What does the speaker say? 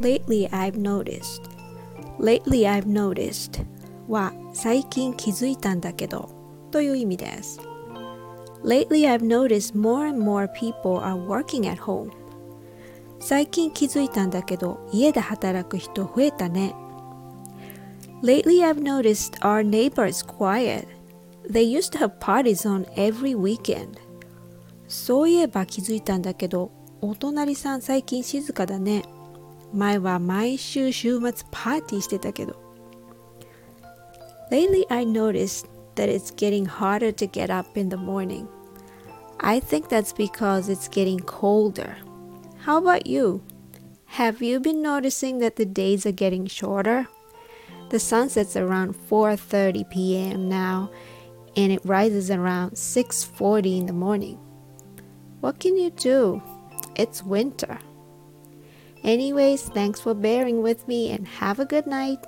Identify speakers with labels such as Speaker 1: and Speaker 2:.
Speaker 1: Lately I've noticed Lately I've noticed は最近気づいたんだけどという意味です Lately I've noticed more and more people are working at home 最近気づいたんだけど家で働く人増えたね Lately I've noticed our neighbors quiet They used to have parties on every weekend そういえば気づいたんだけどお隣さん最近静かだね前は毎週週末パーティーしてたけど Lately I noticed that it's getting harder to get up in the morning I think that's because it's getting colder How about you? Have you been noticing that the days are getting shorter? The sun sets around 4:30 p.m. now and it rises around 6:40 in the morning. What can you do? It's winter. Anyways, thanks for bearing with me and have a good night.